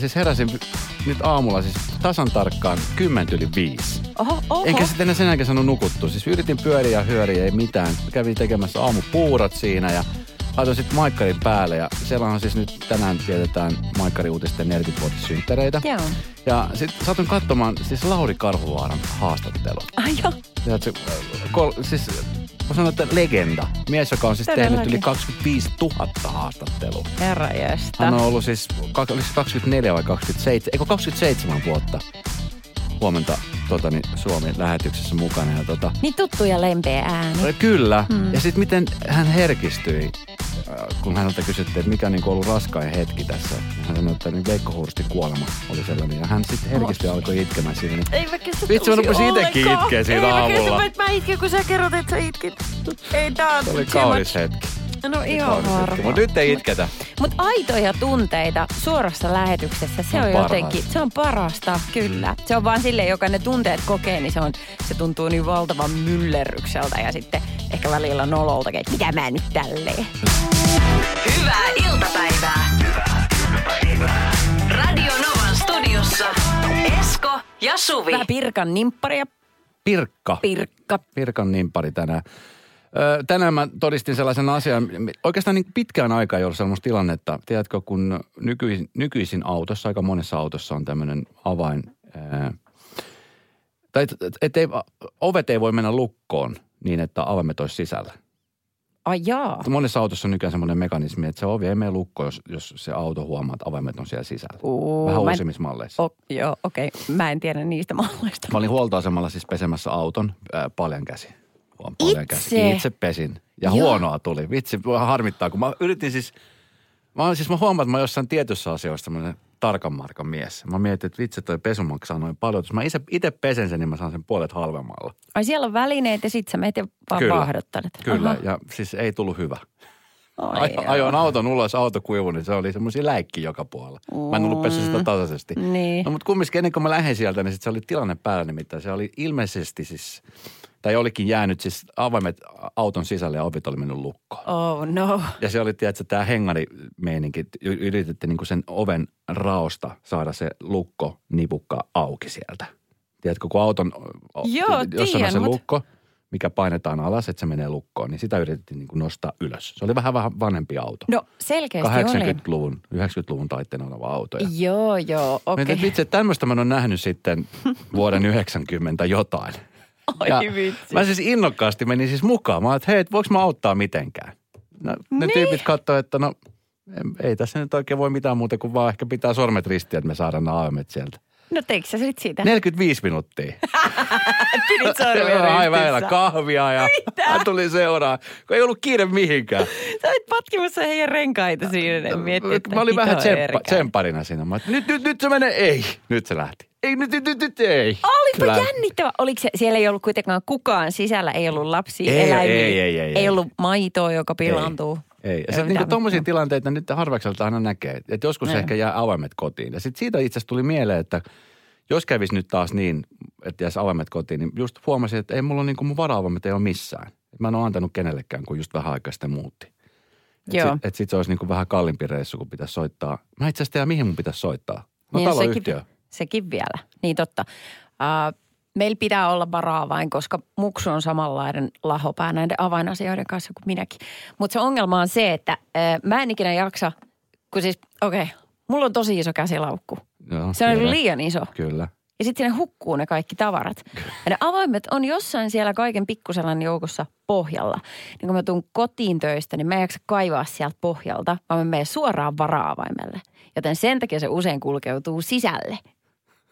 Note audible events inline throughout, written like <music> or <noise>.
siis heräsin nyt aamulla siis tasan tarkkaan 10 yli 5. Oho, oho. Enkä sitten enää sen jälkeen saanut nukuttua. Siis yritin pyöriä ja hyöriä, ei mitään. Kävin tekemässä aamupuurot siinä ja laitoin sitten maikkarin päälle. Ja siellä on siis nyt tänään vietetään maikkariuutisten 40-vuotissynttäreitä. Joo. Ja sitten satun katsomaan siis Lauri Karhuvaaran haastattelun. Ai joo. Ja se, kol, siis mä sanon, että legenda. Mies, joka on siis tehnyt Todellakin. yli 25 000 haastattelua. Herra jästä. Hän on ollut siis, oliko se 24 vai 27, eikö 27 vuotta huomenta tota, niin, Suomen lähetyksessä mukana. Ja, tota, Niin tuttu ja lempeä ääni. Kyllä. Mm. Ja sitten miten hän herkistyi, kun häneltä kysyttiin, että mikä on niin ollut raskain hetki tässä. Hän sanoi, että niin Veikko Hurstin kuolema oli sellainen. Ja hän sitten herkistyi ja alkoi itkemään siinä. Niin Ei mä kestä Vitsi, mä rupesin itekin itkeä siinä Ei mä aamulla. kestä, että mä itken, kun sä kerrot, että sä itkit. Ei tää on se oli kaunis hetki. No ihan varmaan. Mutta nyt ei itketä. Mutta aitoja tunteita suorassa lähetyksessä, se On on, jotenkin, se on parasta, kyllä. Se on vaan silleen, joka ne tunteet kokee, niin se, on, se tuntuu niin valtavan myllerrykseltä ja sitten ehkä välillä nololtakin, että mitä mä nyt tälleen. Hyvää iltapäivää. Radio Novan studiossa Esko ja Suvi. Vähän Pirkan nimpparia, Pirkka. Pirkka. Pirkan nimppari tänään. Tänään mä todistin sellaisen asian, oikeastaan niin pitkään aikaa ei ollut sellaista tilannetta. Tiedätkö, kun nykyisin, nykyisin autossa, aika monessa autossa on tämmöinen avain, ää, tai et, et, et ei, ovet ei voi mennä lukkoon niin, että avaimet olisi sisällä. Ai jaa. Monessa autossa on nykyään semmoinen mekanismi, että se ovi ei mene lukkoon, jos, jos se auto huomaa, että avaimet on siellä sisällä. Uu, Vähän mä en- uusimmissa malleissa. O, joo, okei. Okay. Mä en tiedä niistä malleista. Mä olin huoltoasemalla siis pesemässä auton ää, paljon käsi. Huom, paljon Itse? käsi. Itse pesin. Ja Joo. huonoa tuli. Vitsi, harmittaa, kun mä yritin siis... Mä, siis mä huomaan, että mä jossain tietyissä asioissa tämmöinen tarkan markan mies. Mä mietin, että vitsi, toi pesu maksaa noin paljon. Jos mä itse, itse pesen sen, niin mä saan sen puolet halvemmalla. Ai siellä on välineet ja sit sä meet ja vaan Kyllä. vaahdottelet. Kyllä, Aha. ja siis ei tullut hyvä. Ai, Ajo, ajoin auton ulos, auto kuivui, niin se oli semmoisia läikkiä joka puolella. Mä en ollut pessyt sitä tasaisesti. Niin. No mutta kumminkin ennen kuin mä lähdin sieltä, niin sit se oli tilanne päällä nimittäin. Se oli ilmeisesti siis, tai olikin jäänyt siis avaimet auton sisälle ja ovit oli mennyt lukkoon. Oh no. Ja se oli, tiedätkö, tämä hengarimeininki. Yritettiin niin sen oven raosta saada se lukko nipukka auki sieltä. Tiedätkö, kun auton, Joo, jos on tiedän, se mut- lukko, mikä painetaan alas, että se menee lukkoon, niin sitä yritettiin niin kuin nostaa ylös. Se oli vähän, vähän vanhempi auto. No selkeästi oli. 80-luvun, 90-luvun taitteen oleva auto. Ja Joo, joo, okei. okay. että tämmöistä mä oon nähnyt sitten vuoden 90 jotain. Ai vitsi. Mä siis innokkaasti menin siis mukaan. Mä että hei, voiko mä auttaa mitenkään? No, ne Niin. tyypit katsoivat, että no ei- tässä nyt oikein voi mitään muuta kuin vaan ehkä pitää sormet ristiä, että me saadaan nämä sieltä. No teikö sä sit siitä? 45 minuuttia. <laughs> Pidit sormia kahvia ja hän tuli seuraa, kun ei ollut kiire mihinkään. Sä olit patkimassa heidän renkaita siinä. ja Mietti, että Mä olin vähän tsemppa, tsempparina siinä. Mä, nyt, nyt, nyt se menee. Ei. Nyt se lähti. Ei, nyt, nyt, nyt, nyt ei. Olipa Lähti. jännittävä. Oliko se, siellä ei ollut kuitenkaan kukaan sisällä, ei ollut lapsia, Ei, eläimiä, ei, ei, ei, ei. ollut maitoa, joka pilaantuu. Ei. Ja Ei sitten ole niinku mitään. tommosia tilanteita nyt harvakselta aina näkee. Että joskus Joo. ehkä jää avaimet kotiin. Ja sitten siitä itse asiassa tuli mieleen, että jos kävisi nyt taas niin, että jäisi avaimet kotiin, niin just huomasin, että ei mulla ole niinku mun vara-avaimet ei ole missään. Mä en ole antanut kenellekään, kun just vähän aikaa sitten muutti. Että Joo. sit, et sit se olisi niinku vähän kalliimpi reissu, kun pitäisi soittaa. Mä itse asiassa tiedän, mihin mun pitäisi soittaa. No Niin, taloyhtiö. sekin, sekin vielä. Niin totta. Uh, meillä pitää olla varaa vain, koska muksu on samanlainen lahopää näiden avainasioiden kanssa kuin minäkin. Mutta se ongelma on se, että uh, mä en ikinä jaksa, kun siis, okei, okay, mulla on tosi iso käsilaukku. Joo, Se on tiedän. liian iso. Kyllä. Ja sitten sinne hukkuu ne kaikki tavarat. Ja ne avaimet on jossain siellä kaiken pikkuselan joukossa pohjalla. Niin kun mä tuun kotiin töistä, niin mä en jaksa kaivaa sieltä pohjalta, vaan mä menen suoraan vara-avaimelle. Joten sen takia se usein kulkeutuu sisälle.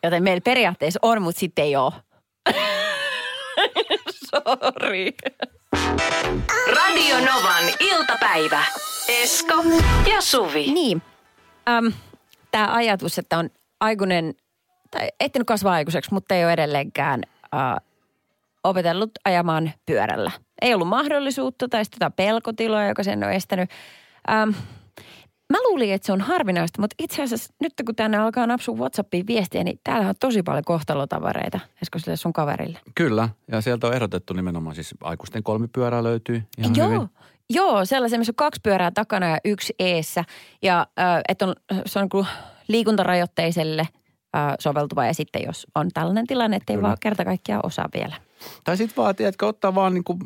Joten meillä periaatteessa on, mutta sitten ei ole. <laughs> Sorry. Radio Novan iltapäivä. Esko ja Suvi. Niin. Ähm, Tämä ajatus, että on aikuinen, tai ehtinyt kasvaa aikuiseksi, mutta ei ole edelleenkään äh, opetellut ajamaan pyörällä. Ei ollut mahdollisuutta tai sitten jotain pelkotiloa, joka sen on estänyt. Ähm, mä luulin, että se on harvinaista, mutta itse asiassa nyt kun tänne alkaa napsua WhatsAppiin viestiä, niin täällä on tosi paljon kohtalotavareita. Esko sille sun kaverille? Kyllä. Ja sieltä on ehdotettu nimenomaan siis aikuisten kolmipyörää löytyy ihan Joo. hyvin. Joo, sellaisen, missä on kaksi pyörää takana ja yksi eessä. Ja äh, että on, se on kuin liikuntarajoitteiselle ää, soveltuva ja sitten jos on tällainen tilanne, että ei vaan kerta kaikkiaan osaa vielä. Tai sitten vaan, tiedätkö, ottaa vaan niin kuin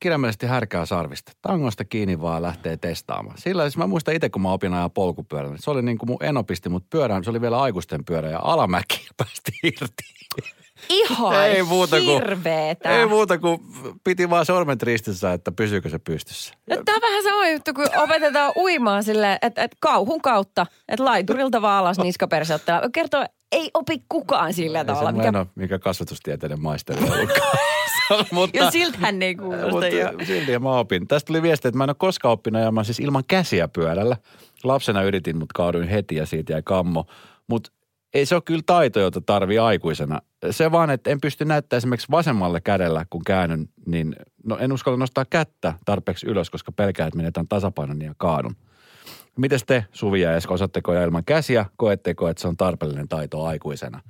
kirjaimellisesti härkää sarvista. Tangosta kiinni vaan lähtee testaamaan. Sillä siis mä muistan itse, kun mä opin ajaa polkupyörällä. Se oli niin kuin mun eno pisti mut pyörään. Se oli vielä aikuisten pyörä ja alamäki <laughs> päästi irti. Ihan Ei muuta kuin- hirveetä. Ei muuta kuin piti vaan sormet ristissä, että pysyykö se pystyssä. No, Tämä on vähän sama juttu, kun opetetaan uimaan sille, että, että kauhun kautta, että laiturilta vaan alas niskaperseottaa. Kertoo, ei opi kukaan sillä Ei tavalla. Mikä, mikä... mikä kasvatustieteiden maisteri. <laughs> <laughs> Mutta, jo siltähän ei kuulosta mutta jo. silti mä opin. Tästä tuli viesti, että mä en ole koskaan oppinut ajamaan siis ilman käsiä pyörällä. Lapsena yritin, mutta kaaduin heti ja siitä jäi kammo. Mutta ei se ole kyllä taito, jota tarvii aikuisena. Se vaan, että en pysty näyttämään esimerkiksi vasemmalle kädellä, kun käännyn, niin no en uskalla nostaa kättä tarpeeksi ylös, koska pelkää, että menetään tasapainon ja kaadun. Mites te, Suvi ja Esko, osaatteko ja ilman käsiä? Koetteko, että se on tarpeellinen taito aikuisena?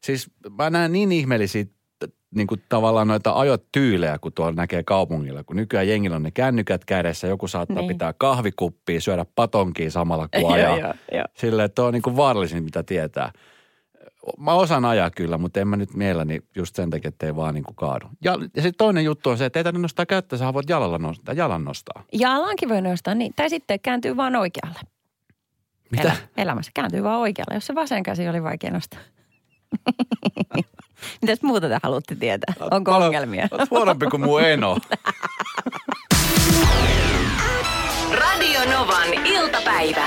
Siis mä näen niin ihmeellisiä niin kuin tavallaan noita ajotyylejä, kun tuolla näkee kaupungilla. Kun nykyään jengillä on ne kännykät kädessä, joku saattaa Niin. pitää kahvikuppia, syödä patonkia samalla <laughs> Joo, ajaa. joo, joo. Silleen, että on niin kuin vaarallisin, mitä tietää. Mä osaan ajaa kyllä, mutta en mä nyt mielelläni just sen takia, että ei vaan niin kuin kaadu. Ja, ja sitten toinen juttu on se, että ei tarvitse nostaa kättä, sä voit jalalla nostaa, jalan nostaa. Jalankin voi nostaa niin. Tai sitten kääntyy vaan oikealle. Mitä? Elä, elämässä kääntyy vaan oikealle, jos se vasen käsi oli vaikea nostaa. <laughs> <laughs> Mitäs muuta te haluatte tietää? Onko Paljon- ongelmia? Oot huonompi kuin mun eno. <laughs> Radio Novan iltapäivä.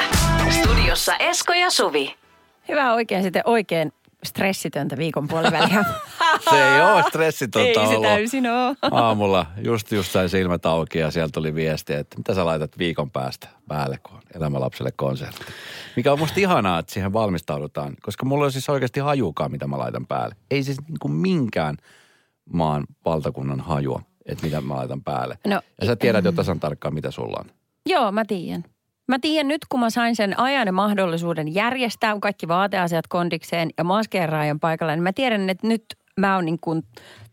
Studiossa Esko ja Suvi. Hyvä oikein sitten oikein stressitöntä viikon puoliväliä. <laughs> Se ei ole stressitonta Ei se täysin ole. Aamulla just, just sain silmät auki ja sieltä tuli viesti, että mitä sä laitat viikon päästä päälle, kun on elämälapselle konsertti. Mikä on musta ihanaa, että siihen valmistaudutaan, koska mulla on siis oikeasti hajukaan, mitä mä laitan päälle. Ei siis niin kuin minkään maan valtakunnan hajua, että mitä mä laitan päälle. No, ja sä tiedät jo tasan tarkkaan, mitä sulla on. Joo, mä tiedän. Mä tiedän nyt, kun mä sain sen ajan ja mahdollisuuden järjestää kaikki vaateasiat kondikseen ja maskeeraajan paikalla, niin mä tiedän, että nyt mä oon niin kuin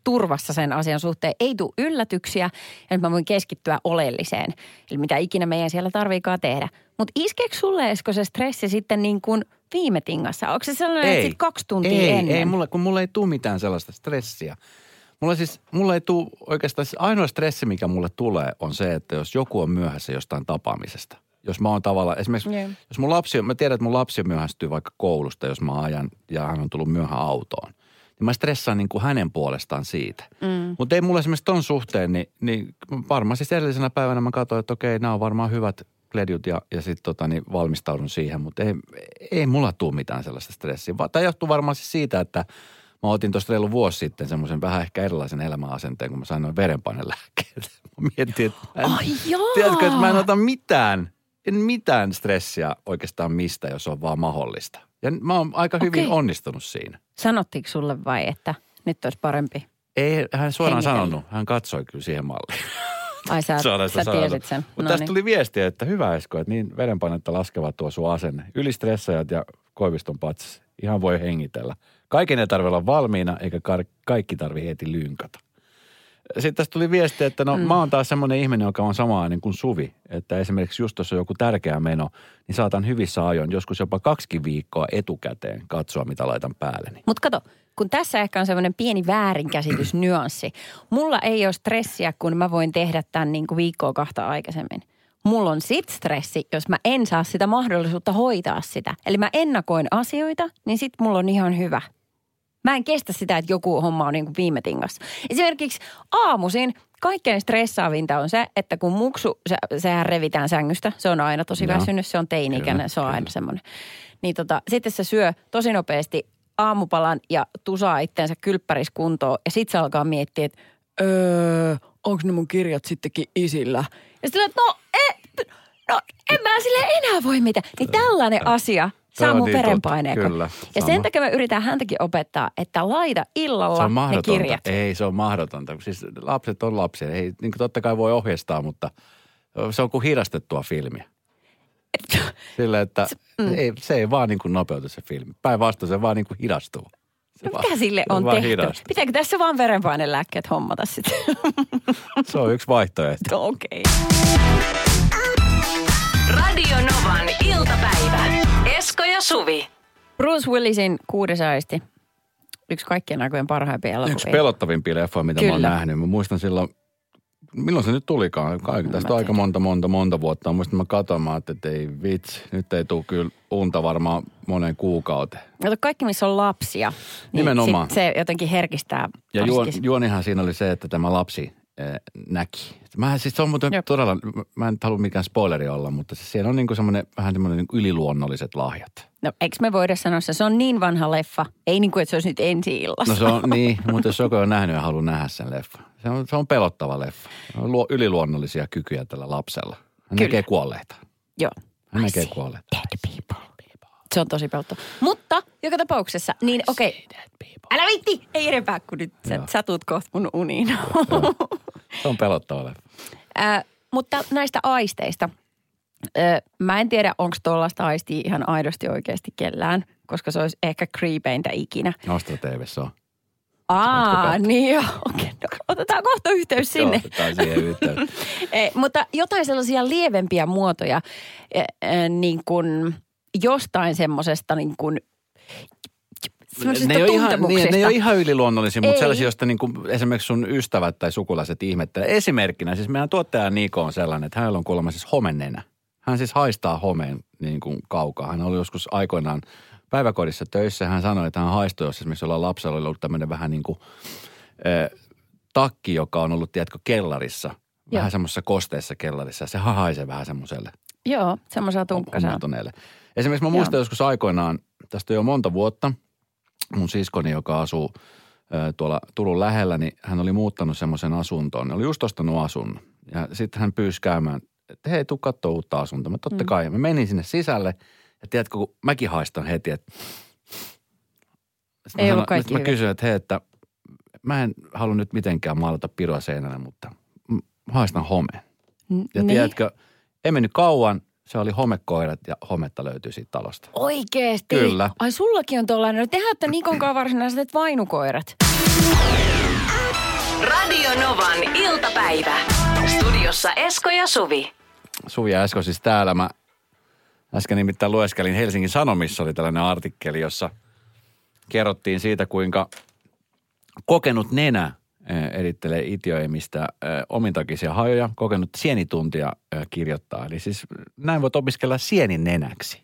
turvassa sen asian suhteen. Ei tule yllätyksiä ja nyt mä voin keskittyä oleelliseen. Eli mitä ikinä meidän siellä tarviikaan tehdä. Mutta iskeekö sulle Esko se stressi sitten niin kuin viime tingassa? Onko se sellainen, että sit kaksi tuntia ei, ennen? Ei, mulla, kun mulla ei tule mitään sellaista stressiä. Mulla siis, mulla ei tule oikeastaan, ainoa stressi, mikä mulle tulee, on se, että jos joku on myöhässä jostain tapaamisesta. Jos mä oon tavallaan, esimerkiksi, Joo. jos mun lapsi, mä tiedän, että mun lapsi myöhästyy vaikka koulusta, jos mä ajan ja hän on tullut myöhään autoon. Niin mä stressaan niin kuin hänen puolestaan siitä. Mm. Mutta ei mulla esimerkiksi ton suhteen, niin, niin varmaan siis edellisenä päivänä mä katsoin, että okei, nämä on varmaan hyvät kledjut ja, ja sitten tota, niin valmistaudun siihen, mutta ei, ei mulla tule mitään sellaista stressiä. Tämä johtuu varmaan siis siitä, että mä otin tuosta reilu vuosi sitten semmoisen vähän ehkä erilaisen elämänasenteen, kun mä sain noin verenpainelääkkeet. <laughs> Mä mietin, että mä en, Ai tiedätkö, että mä en ota mitään, en mitään stressiä oikeastaan mistä, jos on vaan mahdollista. Ja mä oon aika hyvin Okei. onnistunut siinä. Sanottiinko sulle vai, että nyt olisi parempi? Ei hän suoraan Hengitellä. sanonut, hän katsoi kyllä siihen malliin. <laughs> Ai sä, sä sanonut. tiesit sen. Mutta No tästä niin. tuli viestiä, että hyvä Esko, että niin verenpainetta laskeva tuo sun asenne. Ylistressajat ja koiviston patsas. Ihan voi hengitellä. Kaiken ei tarvitse olla valmiina, eikä kaikki tarvi heti lynkata. Sitten tästä tuli viesti, että no mm. mä oon taas semmoinen ihminen, joka on samaa niin kuin Suvi. Että esimerkiksi just tuossa on joku tärkeä meno, niin saatan hyvissä ajoin, joskus jopa kaksi viikkoa etukäteen katsoa, mitä laitan päälleni. Mutta kato, kun tässä ehkä on semmoinen pieni väärinkäsitys, nyanssi. Mulla ei ole stressiä, kun mä voin tehdä tämän niin kuin viikkoa kahta aikaisemmin. Mulla on sit stressi, jos mä en saa sitä mahdollisuutta hoitaa sitä. Eli mä ennakoin asioita, niin sit mulla on ihan hyvä. Mä en kestä sitä, että joku homma on niin kuin viime tingassa. Esimerkiksi aamuisin kaikkein stressaavinta on se, että kun muksu, se, sehän revitään sängystä. Se on aina tosi Joo. väsynyt, se on teini-ikäinen, se on aina semmoinen. Niin tota, sitten se syö tosi nopeasti aamupalan ja tusaa itteensä kylppäriskuntoon. Ja sitten se alkaa miettiä, että öö, onko ne mun kirjat sittenkin isillä? Ja sitten no, e, no en mä sille enää voi mitään. Niin tällainen asia Toi saa on mun niin kyllä, Ja sama. sen takia mä yritän häntäkin opettaa, että laita illalla Se on ne mahdotonta. kirjat. Ei, se on mahdotonta. Siis lapset on lapsia. Ei, niin kuin totta kai voi ohjeistaa, mutta se on kuin hidastettua filmiä. <laughs> Sillä, että mm. ei, se ei vaan niin kuin nopeutu se filmi. Päinvastoin se vaan niin kuin hidastuu. Se, No vaan- mitä sille on tehty? hidastuu. Pitääkö tässä vaan verenpainelääkkeet hommata sitten? <laughs> Se on yksi vaihtoehto. Okei. Radio Novan iltapäivä. Esko ja Suvi. Bruce Willisin Kuudes aisti. Yksi kaikkien aikojen parhaimpia elokuvia. Yksi pelottavimpia leffoja, mitä mä oon Kyllä. nähnyt. Mä muistan silloin, milloin se nyt tulikaan? Kaikki, tästä mä aika monta, monta, monta vuotta. Muistan, mä katsoin, mä että ei vitsi, nyt ei tule kyllä unta varmaan moneen kuukauteen. Kato, kaikki, missä on lapsia. Niin Nimenomaan. sit se jotenkin herkistää. Ja juon, juonihan siinä oli se, että tämä lapsi näki. Mä, siis se on muuten Jep. todella, mä en halua mikään spoileri olla, mutta se, siellä on niinku semmoinen, vähän semmoinen niinku yliluonnolliset lahjat. No, eikö me voida sanoa se? Se on niin vanha leffa. Ei niin kuin, että se olisi nyt ensi illassa. No se on niin, mutta jos joku on nähnyt ja haluaa nähdä sen leffa. Se on, se on pelottava leffa. On luo, yliluonnollisia kykyjä tällä lapsella. Hän Kyllä. näkee kuolleita. Joo. Hän I näkee kuolleita. Dead people. Se on tosi pelotto. Mutta joka tapauksessa, niin okei. Älä vitti! Ei enempää, kun nyt sä, Joo. sä tuut kohta mun uniin. Se on pelottava leffa. <laughs> Ää, mutta näistä aisteista. Ää, mä en tiedä, onko tuollaista aistia ihan aidosti oikeasti kellään, koska se olisi ehkä creepeintä ikinä. Nostra TVssä on. Aa, niin joo. <laughs> Okei, no, otetaan kohta yhteys sinne. Joo, otetaan siihen yhteyteen. <laughs> Ei, mutta jotain sellaisia lievempiä muotoja, eh, eh, niin kuin jostain semmoisesta niin kuin, ne, ei ole ihan, niin, ne ei ole ihan yliluonnollisia, mutta Ei. sellaisia, joista niin kuin esimerkiksi sun ystävät tai sukulaiset ihmettelee. Esimerkkinä, siis meidän tuottaja Niko on sellainen, että hänellä on kuulemma siis homennenä. Hän siis haistaa homeen niin kuin kaukaa. Hän oli joskus aikoinaan päiväkodissa töissä. Hän sanoi, että hän haistoi, jos esimerkiksi jollain lapsella oli ollut tämmöinen vähän niin kuin äh, takki, joka on ollut, tiedätkö, kellarissa. Vähän semmoisessa kosteessa kellarissa. Se haisee vähän semmoiselle Joo, semmoisella tunkkasella. Esimerkiksi mä muistan Joo. joskus aikoinaan, tästä on jo monta vuotta, mun siskoni, joka asuu ö, tuolla Turun lähellä, niin hän oli muuttanut semmoisen asuntoon. Ne oli just ostanut asunnon. Ja sitten hän pyysi käymään, että hei, tuu katsoa uutta asuntoa. Mä totta Mm. kai. Mä menin sinne sisälle ja tiedätkö, kun mäkin haistan heti, että... Sitten Ei mä, sitten mä kysyin, että hei, että mä en halua nyt mitenkään maalata pirua seinälle, mutta haistan homeen. Ja niin. tiedätkö, ei mennyt kauan, se oli homekoirat ja hometta löytyi siitä talosta. Oikeesti? Kyllä. Ai sullakin on tollainen. No tehdään, että Nikon kanssa varsinaiset vainukoirat. Radio Novan iltapäivä. Studiossa Esko ja Suvi. Suvi ja Esko siis täällä. Mä äsken nimittäin lueskelin Helsingin Sanomissa oli tällainen artikkeli, jossa kerrottiin siitä, kuinka kokenut nenä erittelee itioimista eh, omintakisia hajoja, kokenut sienituntia eh, kirjoittaa. Eli siis näin voit opiskella sienin nenäksi.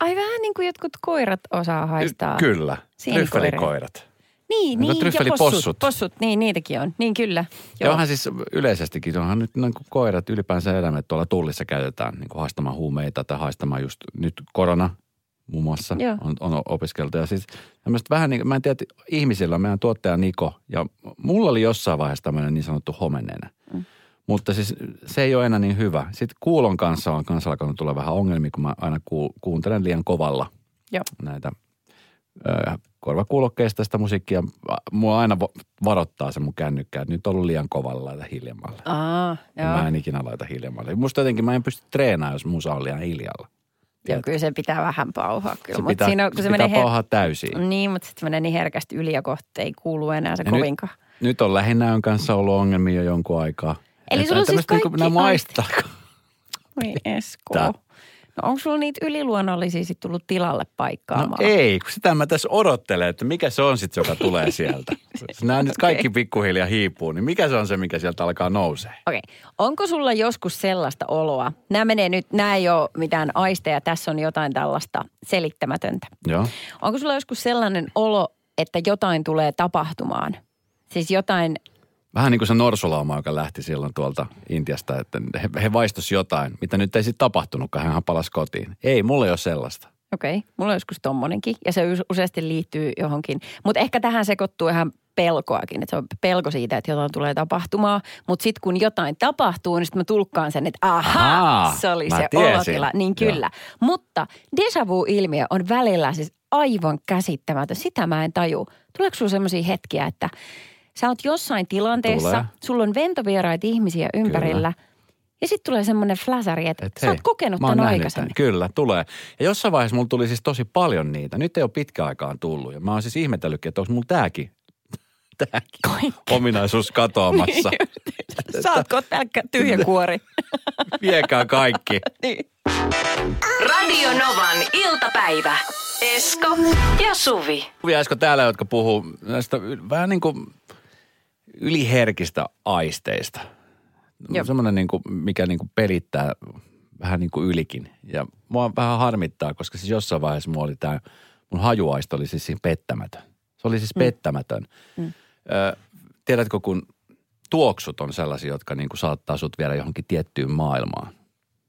Ai vähän niin kuin jotkut koirat osaa haistaa. Kyllä, tryffelikoirat. Niin, niin. tryffelipossut? Ja possut. Possut, niin niitäkin on. Niin kyllä. Joo. Onhan siis yleisestikin, onhan nyt niin kuin koirat ylipäänsä eläimet tuolla tullissa käytetään niin kuin haistamaan huumeita tai haistamaan just nyt korona muun muassa Joo. on, on opiskeltu. Ja siis tämmöistä vähän niin mä en tiedä, että ihmisillä, meidän tuottaja Niko, ja mulla oli jossain vaiheessa tämmöinen niin sanottu homenenä. Mm. Mutta siis se ei ole enää niin hyvä. Sitten kuulon kanssa on kanssa alkanut tulla vähän ongelmia, kun mä aina ku, kuuntelen liian kovalla Joo. näitä ö, korvakuulokkeista sitä musiikkia. Mua aina varoittaa se mun kännykkä, että nyt on ollut liian kovalla, laita hiljemmalle. Aa, Ja joo. Mä en ikinä laita hiljemmalle. Musta jotenkin mä en pysty treenaamaan, jos musa on liian hiljalla. Joo, kyllä se pitää vähän pauhaa kyllä. Se Mut pitää, siinä, on- kun se se pitää menee her- pauhaa täysiin. Niin, mutta sitten se menee niin herkästi yli ja kohta ei kuulu enää se Ja nyt- kovinkaan. Nyt on lähinnäön kanssa ollut ongelmia jo jonkun aikaa. Eli sulla on siis niinku, kaikki nämä maistaa. Voi Esko. Tää. No onko sulla niitä yliluonnollisia sit tullut tilalle No paikkaamaan? ei, kun sitä mä tässä odottelen, että mikä se on sitten, joka tulee <laughs> sieltä. Nämä nyt kaikki pikkuhiljaa hiipuu, niin mikä se on se, mikä sieltä alkaa nousee? Okei. Onko sulla joskus sellaista oloa? Nämä menee nyt, nämä ei ole mitään aisteja, tässä on jotain tällaista selittämätöntä. Joo. Onko sulla joskus sellainen olo, että jotain tulee tapahtumaan? Siis jotain, Vähän niin kuin se norsulauma, joka lähti silloin tuolta Intiasta, että he, he vaistos jotain, mitä nyt ei sitten tapahtunutkaan, hän palasi kotiin. Ei, mulla ei ole sellaista. okei, okay, mulla on joskus tommonenkin ja se us- useasti liittyy johonkin. Mutta ehkä tähän sekoittuu ihan pelkoakin, että se on pelko siitä, että jotain tulee tapahtumaan. Mutta sitten kun jotain tapahtuu, niin sitten mä tulkkaan sen, että aha, Ahaa, se oli se tiesin. olotila. Niin Joo. kyllä. Mutta deja vu-ilmiö on välillä siis aivan käsittämätön. Sitä mä en taju. Tuleeko sulla sellaisia hetkiä, että sä oot jossain tilanteessa, Tulee. sulla on ventovieraita ihmisiä ympärillä, ja sitten tulee semmoinen flasari, että Et sä oot kokenut tämän aikaisemmin. Tämän. Kyllä, tulee. Ja jossain vaiheessa mulla tuli siis tosi paljon niitä. Nyt ei ole pitkä aikaan tullut. Ja mä oon siis ihmetellytkin, että onko mulla tääkin, <laughs> tääkin ominaisuus katoamassa. <laughs> Saatko pelkkä tyhjä <laughs> kuori? Viekää kaikki. niin. Radio Novan iltapäivä. Esko ja Suvi. Viaisko täällä, jotka puhuu näistä vähän niin kuin yliherkistä aisteista. Jep. Semmoinen niin kuin, mikä niin kuin pelittää vähän niin kuin ylikin. Ja mua vähän harmittaa, koska siis jossain vaiheessa mulla oli tämä, mun hajuaisto oli siis siinä pettämätön. Se oli siis mm. pettämätön. Mm. Ö, tiedätkö, kun tuoksut on sellaisia, jotka niin kuin saattaa sut viedä johonkin tiettyyn maailmaan.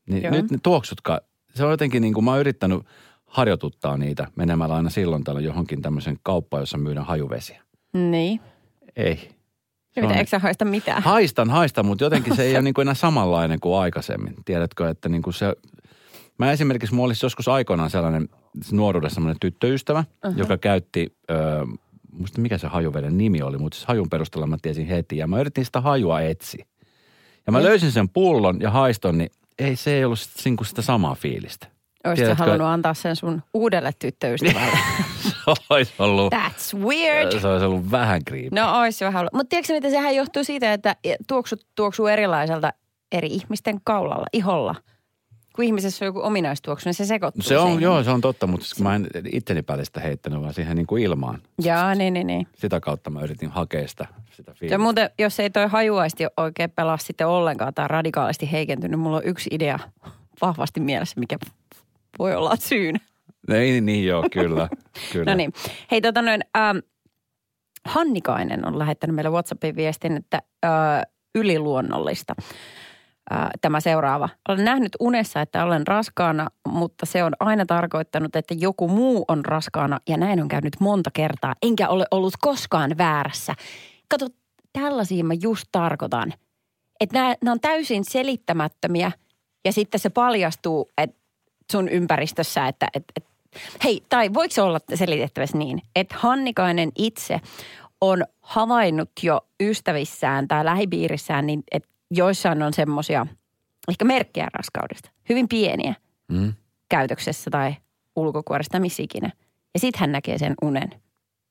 Niin Joo. nyt ne tuoksutka, se on jotenkin niin kuin mä oon yrittänyt harjoituttaa niitä menemällä aina silloin tällä johonkin tämmöisen kauppaan, jossa myydään hajuvesiä. Niin. Ei. Ja mitä, on- eikö sä haista mitään? Haistan, haistan, mutta jotenkin se ei ole niin kuin enää samanlainen kuin aikaisemmin. Tiedätkö, että niin kuin se... Mä esimerkiksi, mulla olisi joskus aikoinaan sellainen nuoruudessa sellainen tyttöystävä, uh-huh. joka käytti, ö, muista mikä se hajuveden nimi oli, mutta siis hajun perusteella mä tiesin heti. Ja mä yritin sitä hajua etsiä. Ja mä löysin sen pullon ja haiston, niin ei se ei ollut sit, niin kuin sitä samaa fiilistä. Olisitko Tiedätkö- halunnut antaa sen sun uudelle tyttöystävälle? <laughs> Se olisi ollut, That's weird. se olisi ollut vähän creepy. No ois vähän ollut. Mutta tiedätkö mitä, sehän johtuu siitä, että tuoksut tuoksuu erilaiselta eri ihmisten kaulalla, iholla. Kun ihmisessä on joku ominaistuoksu, niin se sekoittuu Se on, siihen. joo, se on totta, mutta siis mä en itteni päälle sitä heittänyt, vaan siihen niin kuin ilmaan. Jaa, niin, niin, niin. Sitä kautta mä yritin hakea sitä, sitä fiilistä. Ja muuten, jos ei toi hajuaisti oikein pelaa sitten ollenkaan tai radikaalisti heikentynyt, mulla on yksi idea <laughs> vahvasti mielessä, mikä voi olla syynä. Ei niin, joo, kyllä. <laughs> kyllä. No niin. Hei tota noin, ähm, Hannikainen on lähettänyt meille WhatsAppin viestin, että äh, yliluonnollista. Äh, tämä seuraava. Olen nähnyt unessa, että olen raskaana, mutta se on aina tarkoittanut, että joku muu on raskaana ja näin on käynyt monta kertaa. Enkä ole ollut koskaan väärässä. Kato, tällaisia mä just tarkoitan. Että nämä, nämä on täysin selittämättömiä ja sitten se paljastuu, että sun ympäristössä, että et, et, hei, tai voiko se olla selitettävästi niin, että Hannikainen itse on havainnut jo ystävissään tai lähipiirissään, niin että joissain on semmoisia ehkä merkkejä raskaudesta, hyvin pieniä Mm. käytöksessä tai ulkokuoresta missä ikinä. Ja sitten hän näkee sen unen.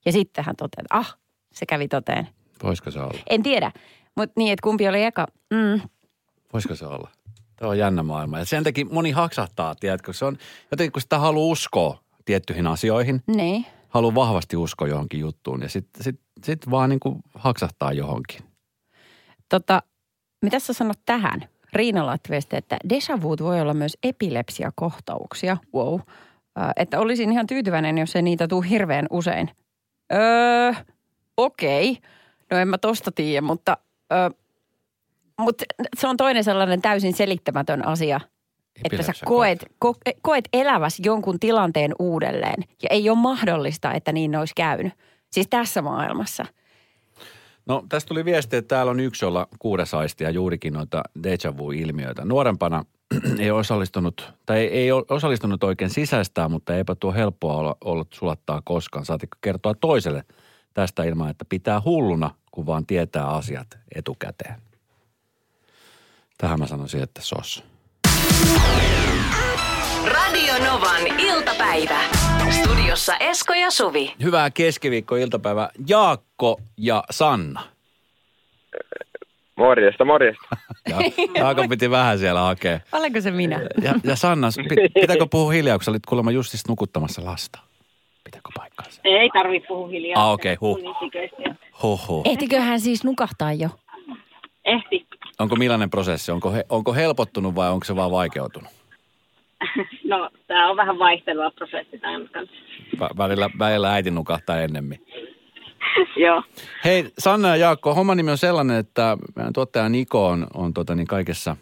Ja sitten hän toteaa, että ah, se kävi toteen. Voisiko se olla? En tiedä, mutta niin, että kumpi oli eka. Mm, Voisiko se olla? Tämä on jännä maailma. Ja sen takia moni haksahtaa, tiedätkö? Se on jotenkin, kun sitä haluaa uskoa tiettyihin asioihin, niin. haluaa vahvasti uskoa johonkin juttuun ja sitten sit, sit vaan niin kuin haksahtaa johonkin. Tota, mitä sä sanot tähän? Riina laittoi viestiä, että deja vu voi olla myös epilepsiakohtauksia. Wow. Äh, että olisin ihan tyytyväinen, jos ei niitä tule hirveän usein. Öö, okei. Okay. No en mä tosta tiedä, mutta, öö, mutta se on toinen sellainen täysin selittämätön asia. Että sä koet, ko, koet eläväs jonkun tilanteen uudelleen. Ja ei ole mahdollista, että niin olisi käynyt. Siis tässä maailmassa. No tästä tuli viesti, että täällä on yksi, jolla kuudes aistia juurikin noita deja vu-ilmiöitä. Nuorempana <clears throat> ei osallistunut, tai ei, ei osallistunut oikein sisäistää, mutta eipä tuo helppoa olla, olla sulattaa koskaan. Saatikko kertoa toiselle tästä ilman, että pitää hulluna, kun vaan tietää asiat etukäteen. Tähän mä sanoisin, että sos. Radio Novan iltapäivä. Studiossa Esko ja Suvi. Hyvää keskiviikko-iltapäivää Jaakko ja Sanna. Morjesta, morjesta. <laughs> Ja, Jaakko piti vähän siellä hakea. Olenko se minä? Ja, ja Sanna, pit- <laughs> pitääkö puhua hiljaa, kun sä olit kuulemma just nukuttamassa lasta? Pitääkö paikkaansa? Ei tarvi puhua hiljaa. Ah, okei, huh. Unisiköistä. Hoho. Ehtikö hän siis nukahtaa jo? Ehti. Onko millainen prosessi? Onko, he, onko helpottunut vai onko se vaan vaikeutunut? <laughs> No, tämä on vähän vaihtelua prosessi tämän kanssa. Vä- Välillä, välillä äiti nukahtaa ennemmin. <laughs> Joo. Hei Sanna ja Jaakko, homman nimi on sellainen, että meidän tuottaja Niko on, on tota niin kaikessa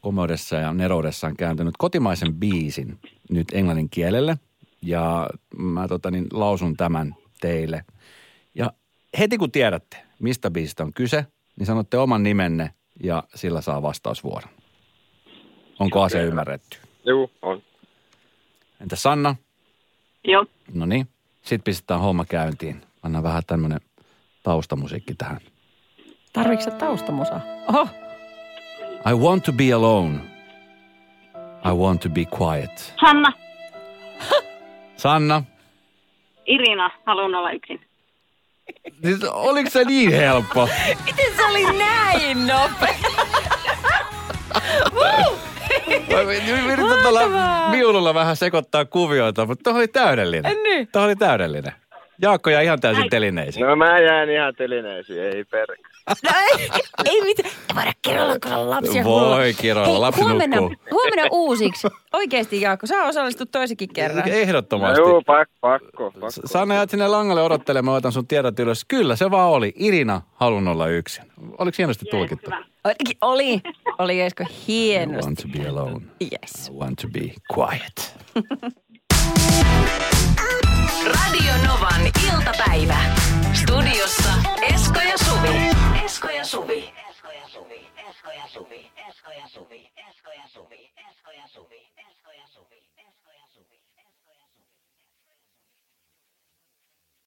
komeudessa ja neroudessaan kääntänyt kotimaisen biisin nyt englannin kielelle. Ja mä tota niin, lausun tämän teille. Ja heti kun tiedätte, mistä biisistä on kyse, niin sanotte oman nimenne ja sillä saa vastausvuoron. Onko asia ymmärretty? Juu, on. Entä Sanna? Joo. No niin, sitten pistetään homma käyntiin. Anna vähän tämmönen taustamusiikki tähän. Tarvitsetko sä taustamusaa? Oho, I want to be alone. I want to be quiet. Hanna, Sanna, Irina, haluan olla yksin. Siis oliko se niin helppo? miten se oli näin nopea? Yritän tuolla viululla vähän sekoittaa kuvioita, mutta tuohon oli täydellinen. Niin. Tuohon oli täydellinen. Jaakko jäi ihan täysin telineisiin. No mä jäin ihan telineisiin, ei perkele. No ei, ei mitään. Ei voida kiroilla, kun on lapsia. Voi Hei, lapsi huomenna, nukkuu. huomenna uusiksi. Oikeasti Jaakko, saa osallistua toisenkin kerran. Ehdottomasti. Joo, pakko, pakko. Sanna jäät sinne langalle odottelemaan, otan sun tiedot ylös. Kyllä se vaan oli. Irina halun olla yksin. Oliko hienosti tulkittu? Hyvä. Oli, oli, Esko I hienosti. want to be alone. Yes. I want to be quiet. <laughs> Radio Novan iltapäivä. Eskoja suvi. Eskoja suvi. Eskoja suvi. Eskoja suvi.